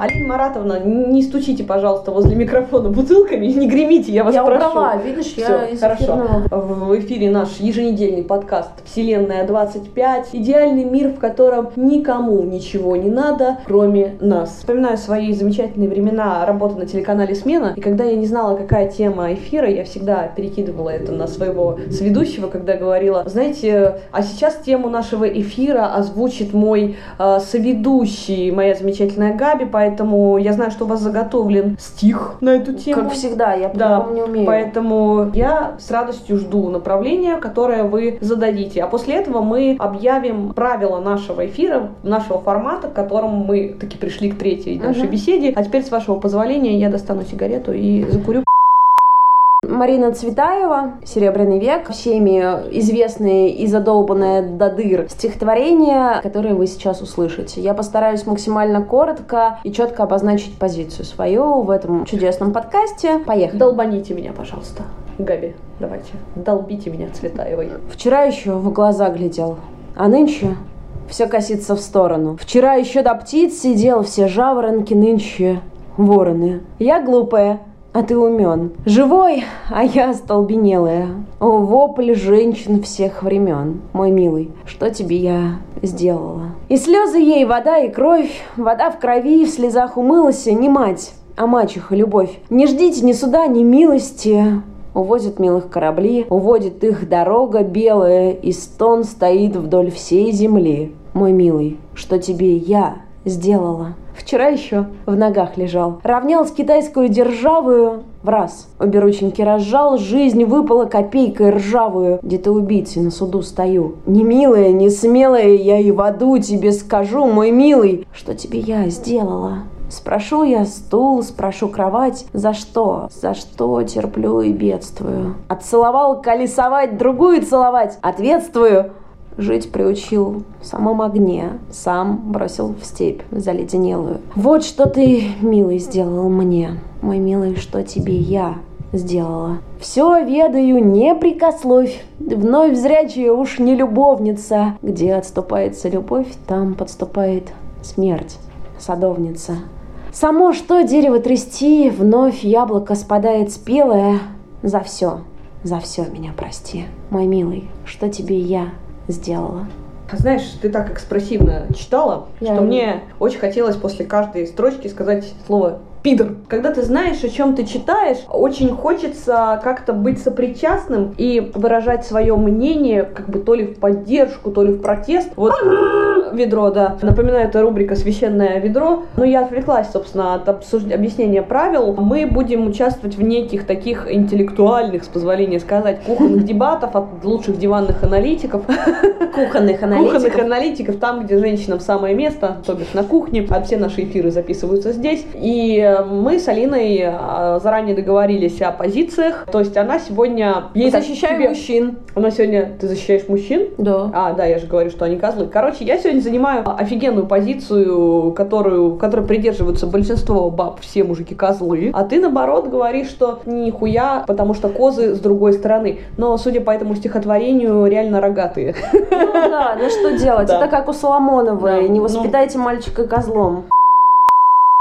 Алина Маратовна, не стучите, пожалуйста, возле микрофона бутылками, не гремите, я вас я прошу. Я убрала, видишь, Всё, я из хорошо. эфирного. В эфире наш еженедельный подкаст «Вселенная 25». Идеальный мир, в котором никому ничего не надо, кроме нас. Вспоминаю свои замечательные времена работы на телеканале «Смена», и когда я не знала, какая тема эфира, я всегда перекидывала это на своего сведущего, когда говорила, знаете, а сейчас тему нашего эфира озвучит мой э, соведущий, моя замечательная Габи, поэтому я знаю, что у вас заготовлен стих на эту тему. Как всегда, я Да, не умею. Поэтому я с радостью жду направления, которое вы зададите. А после этого мы объявим правила нашего эфира, нашего формата, к которому мы таки пришли к третьей нашей Мгм. беседе. А теперь, с вашего позволения, я достану сигарету и закурю. Марина Цветаева, «Серебряный век», всеми известные и задолбанное до дыр стихотворения, которые вы сейчас услышите. Я постараюсь максимально коротко и четко обозначить позицию свою в этом чудесном подкасте. Поехали. Долбаните меня, пожалуйста. Габи, давайте. Долбите меня Цветаевой. Вчера еще в глаза глядел, а нынче все косится в сторону. Вчера еще до птиц сидел, все жаворонки нынче вороны. Я глупая, а ты умен. Живой, а я остолбенелая. О, вопль женщин всех времен. Мой милый, что тебе я сделала? И слезы ей, вода и кровь, вода в крови, в слезах умылась, не мать, а мачеха любовь. Не ждите ни суда, ни милости. Увозят милых корабли, уводит их дорога белая, и стон стоит вдоль всей земли. Мой милый, что тебе я сделала? Вчера еще в ногах лежал. Равнял с китайскую державую в раз. Обе рученьки разжал, жизнь выпала копейкой ржавую. Где-то убийцы на суду стою. Не милая, не смелая, я и в аду тебе скажу, мой милый, что тебе я сделала. Спрошу я стул, спрошу кровать. За что? За что терплю и бедствую? Отцеловал колесовать, другую целовать. Ответствую. Жить приучил в самом огне, сам бросил в степь заледенелую. Вот что ты, милый, сделал мне, мой милый, что тебе я сделала. Все ведаю, не прикословь, вновь зрячая уж не любовница. Где отступается любовь, там подступает смерть, садовница. Само что дерево трясти, вновь яблоко спадает спелое. За все, за все меня прости, мой милый, что тебе я сделала. Знаешь, ты так экспрессивно читала, Я- что мне очень хотелось после каждой строчки сказать слово пидор. Когда ты знаешь, о чем ты читаешь, очень хочется как-то быть сопричастным и выражать свое мнение, как бы то ли в поддержку, то ли в протест. Вот ведро, да. Напоминаю, это рубрика «Священное ведро». Но я отвлеклась, собственно, от обсуж- объяснения правил. Мы будем участвовать в неких таких интеллектуальных, с позволения сказать, кухонных дебатов от лучших диванных аналитиков. Кухонных Кухонных аналитиков, там, где женщинам самое место, то бишь на кухне. А все наши эфиры записываются здесь. И э, мы с Алиной э, заранее договорились о позициях. То есть она сегодня... ей так Защищаю тебе- мужчин. Она сегодня... Ты защищаешь мужчин? Да. А, да, я же говорю, что они козлы. Короче, я сегодня занимаю офигенную позицию, которую, которой придерживаются большинство баб, все мужики козлы. А ты, наоборот, говоришь, что нихуя, потому что козы с другой стороны. Но, судя по этому стихотворению, реально рогатые. Ну да, ну что делать? Да. Это как у Соломоновой. Да, Не ну. воспитайте мальчика козлом.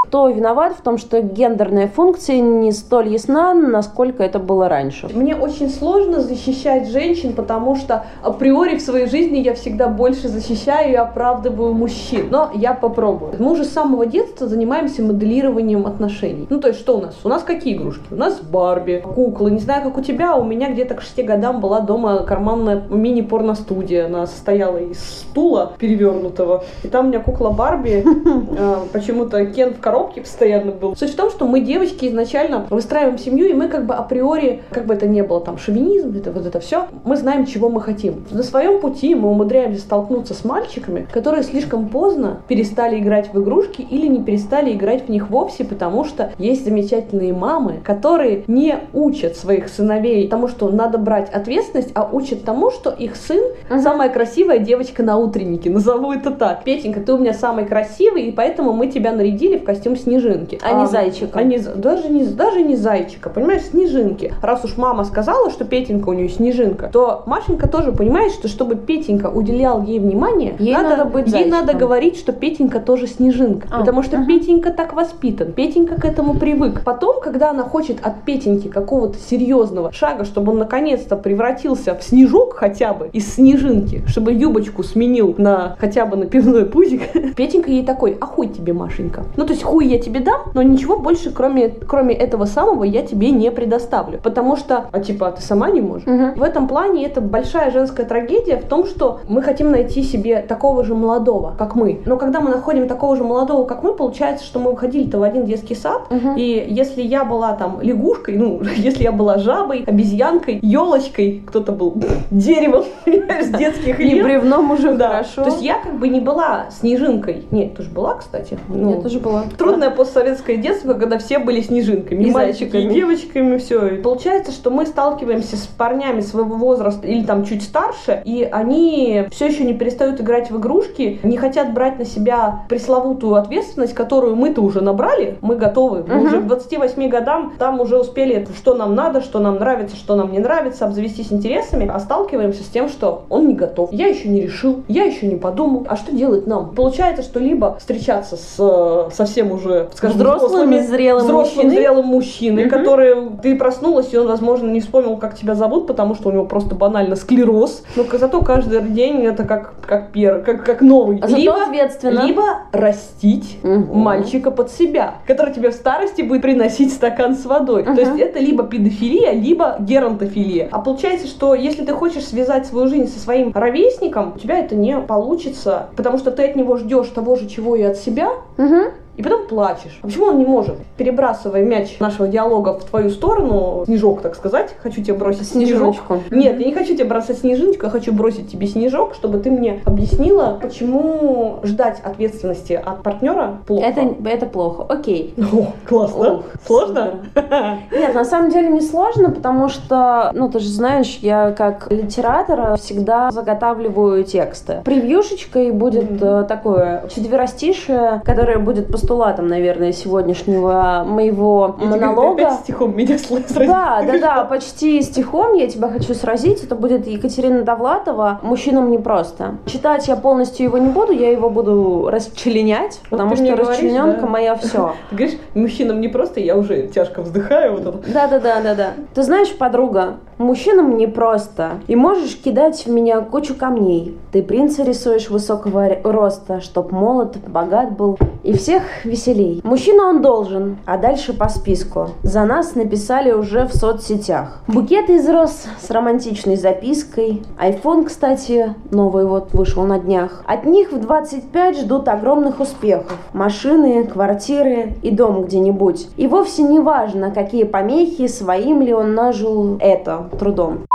Кто виноват в том, что гендерная функция не столь ясна, насколько это было раньше? Мне очень сложно защищать женщин, потому что априори в своей жизни я всегда больше защищаю и оправдываю мужчин. Но я попробую. Мы уже с самого детства занимаемся моделированием отношений. Ну, то есть, что у нас? У нас какие игрушки? У нас Барби, куклы. Не знаю, как у тебя, у меня где-то к 6 годам была дома карманная мини-порностудия. Она состояла из стула перевернутого. И там у меня кукла Барби, э, почему-то Кен в коробке постоянно был. Суть в том, что мы, девочки, изначально выстраиваем семью, и мы как бы априори, как бы это ни было, там, шовинизм, это вот это все, мы знаем, чего мы хотим. На своем пути мы умудряемся столкнуться с мальчиками, которые слишком поздно перестали играть в игрушки или не перестали играть в них вовсе, потому что есть замечательные мамы, которые не учат своих сыновей тому, что надо брать ответственность, а учат тому, что их сын Мгм. самая красивая девочка на утреннике, назову это так. Петенька, ты у меня самый красивый, и поэтому мы тебя нарядили в костюм хотим снежинки. А не зайчика. А не, даже, не, даже не зайчика, понимаешь, снежинки. Раз уж мама сказала, что Петенька у нее снежинка, то Машенька тоже понимает, что чтобы Петенька уделял ей внимание, Ей надо быть ей зайчиком. надо говорить, что Петенька тоже снежинка. А, потому что ага. Петенька так воспитан, Петенька к этому привык. Потом, когда она хочет от Петеньки какого-то серьезного шага, чтобы он наконец-то превратился в снежок хотя бы из снежинки, чтобы юбочку сменил на хотя бы на пивной пузик, Петенька ей такой, а хуй тебе, Машенька. Ну, то есть хуй я тебе дам, но ничего больше, кроме, кроме этого самого, я тебе не предоставлю. Потому что, а типа, а ты сама не можешь? Мгм. В этом плане это большая женская трагедия в том, что мы хотим найти себе такого же молодого, как мы. Но когда мы находим такого же молодого, как мы, получается, что мы выходили-то в один детский сад, Мгм. и если я была там лягушкой, ну, если я была жабой, обезьянкой, елочкой, кто-то был деревом, понимаешь, с детских Не лет. бревном уже Да. хорошо. То есть я как бы не была снежинкой. Нет, тоже была, кстати. Ну, Я тоже была. Трудное постсоветское детство, когда все были снежинками, И и мальчиками, и девочками, все. Получается, что мы сталкиваемся с парнями своего возраста или там чуть старше, и они все еще не перестают играть в игрушки, не хотят брать на себя пресловутую ответственность, которую мы-то уже набрали, мы готовы. Мы Мгм. уже к 28 годам там уже успели, что нам надо, что нам нравится, что нам не нравится, обзавестись интересами, а сталкиваемся с тем, что он не готов. Я еще не решил, я еще не подумал. А что делать нам? Получается, что либо встречаться с э, совсем уже, скажем, Взрослым и зрелым взрослым мужчиной. зрелым мужчиной, Мгм. который ты проснулась, и он, возможно, не вспомнил, как тебя зовут, потому что у него просто банально склероз. Но к- зато каждый день это как, как первый, как, как новый. А зато либо, ответственно. либо растить Мгм. мальчика под себя, который тебе в старости будет приносить стакан с водой. Мгм. То есть это либо педофилия, либо геронтофилия. А получается, что если ты хочешь связать свою жизнь со своим ровесником, у тебя это не получится, потому что ты от него ждешь того же, чего и от себя, Мгм. И потом плачешь. А почему он не может? Перебрасывая мяч нашего диалога в твою сторону, снежок, так сказать, хочу тебе бросить снежок. Снежочку. Нет, я не хочу тебе бросать снежиночку, я хочу бросить тебе снежок, чтобы ты мне объяснила, почему ждать ответственности от партнера плохо. Это, это плохо. Окей. О, классно. Ох, Сложно? Нет, на самом деле не сложно, потому что, ну, ты же знаешь, я как литератор всегда заготавливаю тексты. Превьюшечкой будет э, такое четверостишее, которое будет постулатом, наверное, сегодняшнего моего Я монолога. опять стихом меня сразить. Да, да, да, почти стихом я тебя хочу сразить. Это будет Екатерина Довлатова «Мужчинам непросто». Читать я полностью его не буду, я его буду расчленять, потому ты мне что расчлененка да. моя все. Ты говоришь, мужчинам не просто, я уже тяжко вздыхаю. Вот. Да, да, да, да, да. Ты знаешь, подруга, мужчинам непросто. И можешь кидать в меня кучу камней. Ты принца рисуешь высокого роста, чтоб молод, богат был и всех веселей. Мужчина он должен, а дальше по списку. За нас написали уже в соцсетях. Букет из роз с романтичной запиской. Айфон, кстати, новый вот вышел на днях. От них в 25 ждут огромных успехов. Машины, квартиры и дом где-нибудь. И вовсе не важно, какие помехи, своим ли он нажил это трудом.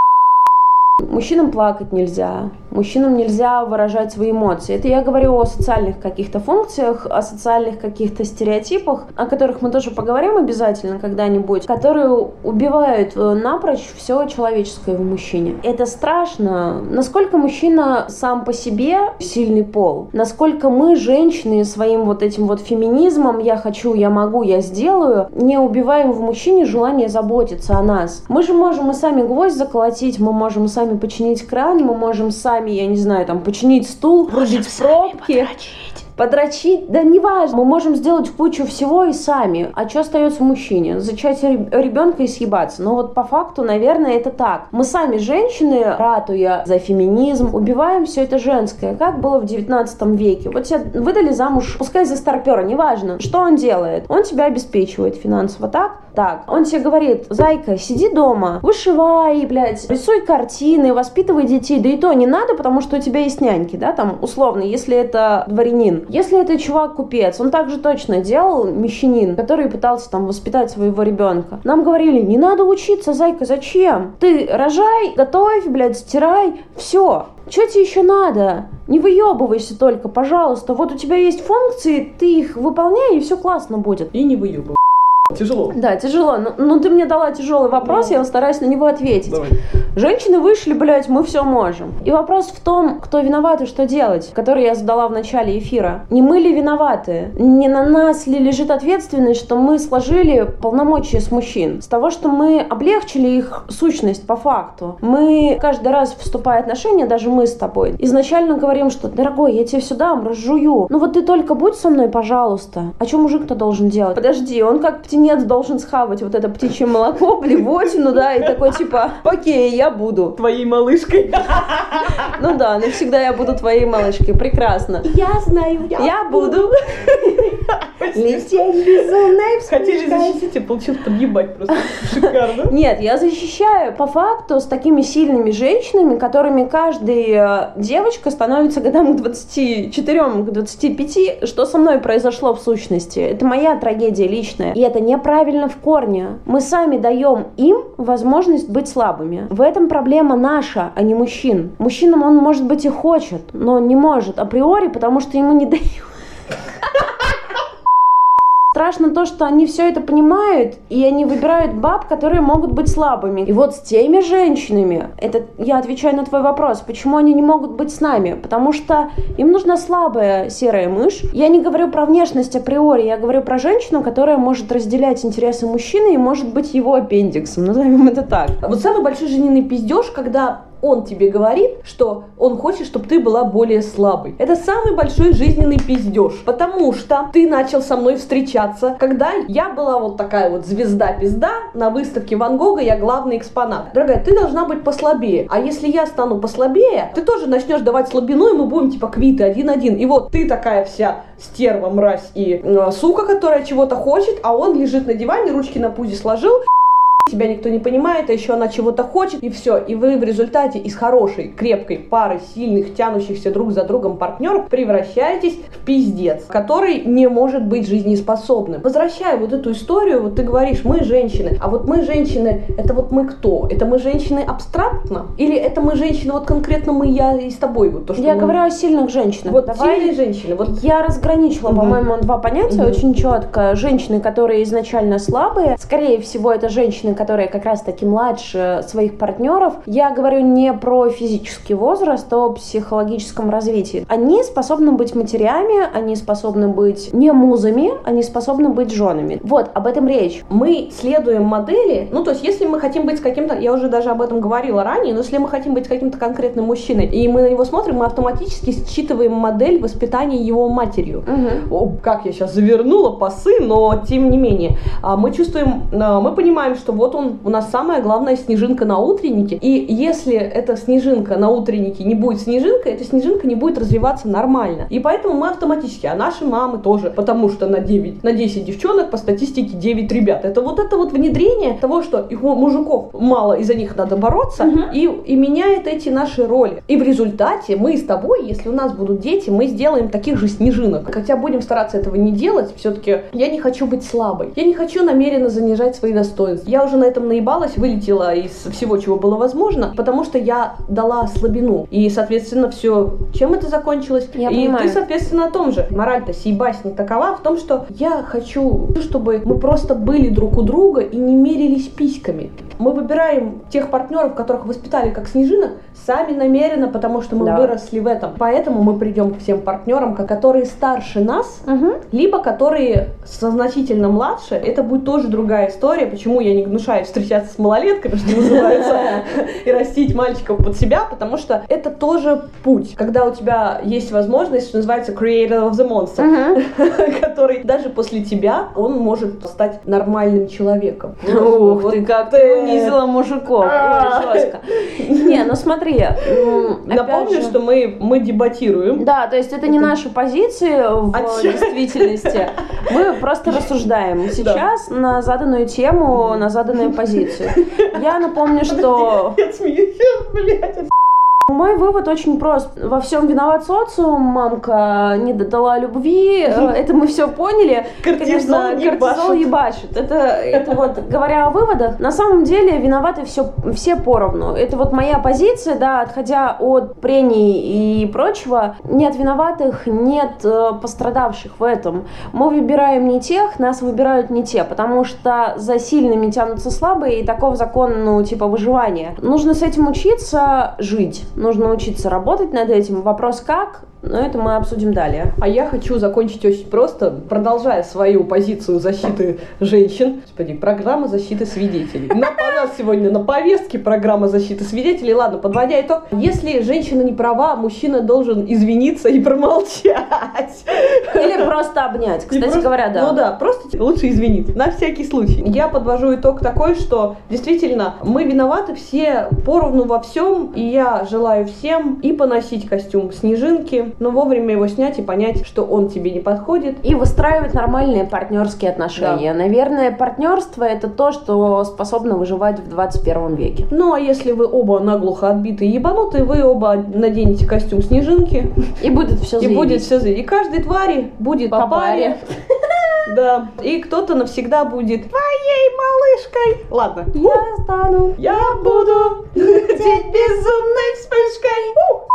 Мужчинам плакать нельзя, мужчинам нельзя выражать свои эмоции. Это я говорю о социальных каких-то функциях, о социальных каких-то стереотипах, о которых мы тоже поговорим обязательно когда-нибудь, которые убивают э, напрочь все человеческое в мужчине. Это страшно. Насколько мужчина сам по себе сильный пол, насколько мы, женщины, своим вот этим вот феминизмом «я хочу, я могу, я сделаю», не убиваем в мужчине желание заботиться о нас. Мы же можем и сами гвоздь заколотить, мы можем сами починить кран, мы можем сами, я не знаю, там, починить стул, врубить пробки. Подрочить, да неважно. Мы можем сделать кучу всего и сами. А что остается мужчине? Зачать ребенка и съебаться. Но вот по факту, наверное, это так. Мы сами, женщины, ратуя за феминизм, убиваем все это женское. Как было в 19 веке. Вот тебя выдали замуж, пускай за старпера, неважно. Что он делает? Он тебя обеспечивает финансово, так? Так. Он тебе говорит, зайка, сиди дома, вышивай, блядь, рисуй картины, воспитывай детей. Да и то не надо, потому что у тебя есть няньки, да, там, условно, если это дворянин. Если это чувак-купец, он также точно делал мещанин, который пытался там воспитать своего ребенка. Нам говорили, не надо учиться, зайка, зачем? Ты рожай, готовь, блядь, стирай, все. Что тебе еще надо? Не выебывайся только, пожалуйста. Вот у тебя есть функции, ты их выполняй, и все классно будет. И не выебывай. Тяжело. Да, тяжело. Ну, ну, ты мне дала тяжелый вопрос, Ну. я стараюсь на него ответить. Давай. Женщины вышли, блядь, мы все можем. И вопрос в том, кто виноват и что делать, который я задала в начале эфира. Не мы ли виноваты? Не на нас ли лежит ответственность, что мы сложили полномочия с мужчин? С того, что мы облегчили их сущность по факту. Мы каждый раз, вступая в отношения, даже мы с тобой, изначально говорим, что, дорогой, я тебе все дам, разжую. Ну вот ты только будь со мной, пожалуйста. А что мужик-то должен делать? Подожди, он как птенец должен схавать вот это птичье молоко, блевотину, да, и такой типа, окей, я буду. Твоей малышкой. Ну да, навсегда я буду твоей малышкой, прекрасно. Я знаю, Я буду Лететь безумной Хотели защитить, а получилось подъебать просто. Шикарно. Нет, я защищаю по факту с такими сильными женщинами, которыми каждая девочка становится годам к 24, к 25, что со мной произошло в сущности. Это моя трагедия личная. И это неправильно в корне. Мы сами даем им возможность быть слабыми. В этом проблема наша, а не мужчин. Мужчинам он, может быть, и хочет, но не может априори, потому что ему не дают. Страшно то, что они все это понимают, и они выбирают баб, которые могут быть слабыми. И вот с теми женщинами, это я отвечаю на твой вопрос, почему они не могут быть с нами? Потому что им нужна слабая серая мышь. Я не говорю про внешность априори, я говорю про женщину, которая может разделять интересы мужчины и может быть его аппендиксом, назовем это так. Вот самый большой женийный пиздеж, когда он тебе говорит, что он хочет, чтобы ты была более слабой. Это самый большой жизненный пиздеж, потому что ты начал со мной встречаться, когда я была вот такая вот звезда-пизда, на выставке Ван Гога я главный экспонат. Дорогая, ты должна быть послабее, а если я стану послабее, ты тоже начнешь давать слабину, и мы будем типа квиты один-один. И вот ты такая вся стерва, мразь и э, сука, которая чего-то хочет, а он лежит на диване, ручки на пузе сложил, тебя никто не понимает, а еще она чего-то хочет, и все. И вы в результате из хорошей, крепкой пары сильных, тянущихся друг за другом партнеров превращаетесь в пиздец, который не может быть жизнеспособным. Возвращая вот эту историю, вот ты говоришь, мы женщины, а вот мы женщины, это вот мы кто? Это мы женщины абстрактно? Или это мы женщины, вот конкретно мы, я и с тобой? Вот то, что Я мы- говорю о сильных женщинах. Вот Давай сильные женщины, вот Я разграничила, Мгм. по-моему, два понятия Мгм. очень четко. Женщины, которые изначально слабые, скорее всего, это женщины, которые как раз-таки младше своих партнеров. Я говорю не про физический возраст, а о психологическом развитии. Они способны быть матерями, они способны быть не музами, они способны быть женами. Вот, об этом речь. мы следуем модели, ну, то есть, если мы хотим быть каким-то, я уже даже об этом говорила ранее, но если мы хотим быть каким-то конкретным мужчиной, и мы на него смотрим, мы автоматически считываем модель воспитания его матерью. О, как я сейчас завернула пасы, но тем не менее. А, Мы чувствуем, а, мы понимаем, что вот он, у нас самая главная снежинка на утреннике, и если эта снежинка на утреннике не будет снежинкой, эта снежинка не будет развиваться нормально. И поэтому мы автоматически, а наши мамы тоже, потому что на 9, на 10 девчонок по статистике 9 ребят. Это вот это вот внедрение того, что их му- мужиков мало, и за них надо бороться, и, и меняет эти наши роли. И в результате мы с тобой, если у нас будут дети, мы сделаем таких же снежинок. Хотя будем стараться этого не делать, все-таки я не хочу быть слабой. Я не хочу намеренно занижать свои достоинства. Я уже на этом наебалась, вылетела из всего, чего было возможно, потому что я дала слабину. И, соответственно, все, чем это закончилось? Я и понимаю. ты, соответственно, о том же. Мораль-то сей басни такова в том, что я хочу, чтобы мы просто были друг у друга и не мерились письками. Мы выбираем тех партнеров, которых воспитали как снежинок, сами намеренно, потому что мы Да. выросли в этом. Поэтому мы придем к всем партнерам, ко- которые старше нас, Мгм. либо которые значительно младше. Это будет тоже другая история, почему я не гнушаюсь встречаться с малолетками, что называется, и растить мальчиков под себя, потому что это тоже путь, когда у тебя есть возможность, что называется creator of the monster, который даже после тебя, он может стать нормальным человеком. Ух ты, как ты. унизила мужиков. А. Не, ну смотри. Напомню, что мы, дебатируем. Да, то есть это не наши позиции в Отчасти. действительности. Мы просто рассуждаем сейчас на заданную тему, на заданную позицию. Я напомню, что... Я смеюсь, блядь. Мой вывод очень прост. Во всем виноват социум, мамка не додала любви, э, это мы все поняли. Кортизол кортизол ебашит. Это, это вот, говоря о выводах, на самом деле виноваты все, все поровну. Это вот моя позиция, да, отходя от прений и прочего, нет виноватых, нет э, пострадавших в этом. Мы выбираем не тех, нас выбирают не те, потому что за сильными тянутся слабые, и таков закон, ну, типа, выживания. Нужно с этим учиться жить нужно учиться работать над этим. Вопрос как, но это мы обсудим далее. А я хочу закончить очень просто, продолжая свою позицию защиты женщин. Господи, программа защиты свидетелей. На, у нас сегодня на повестке программа защиты свидетелей. Ладно, подводя итог. Если женщина не права, мужчина должен извиниться и промолчать. Или просто обнять. Кстати просто, говоря, да. Ну да, просто лучше извиниться. На всякий случай. Я подвожу итог такой, что действительно мы виноваты все поровну во всем. И я желаю всем и поносить костюм снежинки, но вовремя его снять и понять, что он тебе не подходит. И выстраивать нормальные партнерские отношения. Да. Наверное, партнерство это то, что способно выживать в 21 веке. Ну, а если вы оба наглухо отбитые и ебанутые, вы оба наденете костюм снежинки. И будет все И будет все И каждой твари будет по, по паре. Да. И кто-то навсегда будет твоей малышкой. Ладно. Я стану. Я буду лететь безумной вспышкой.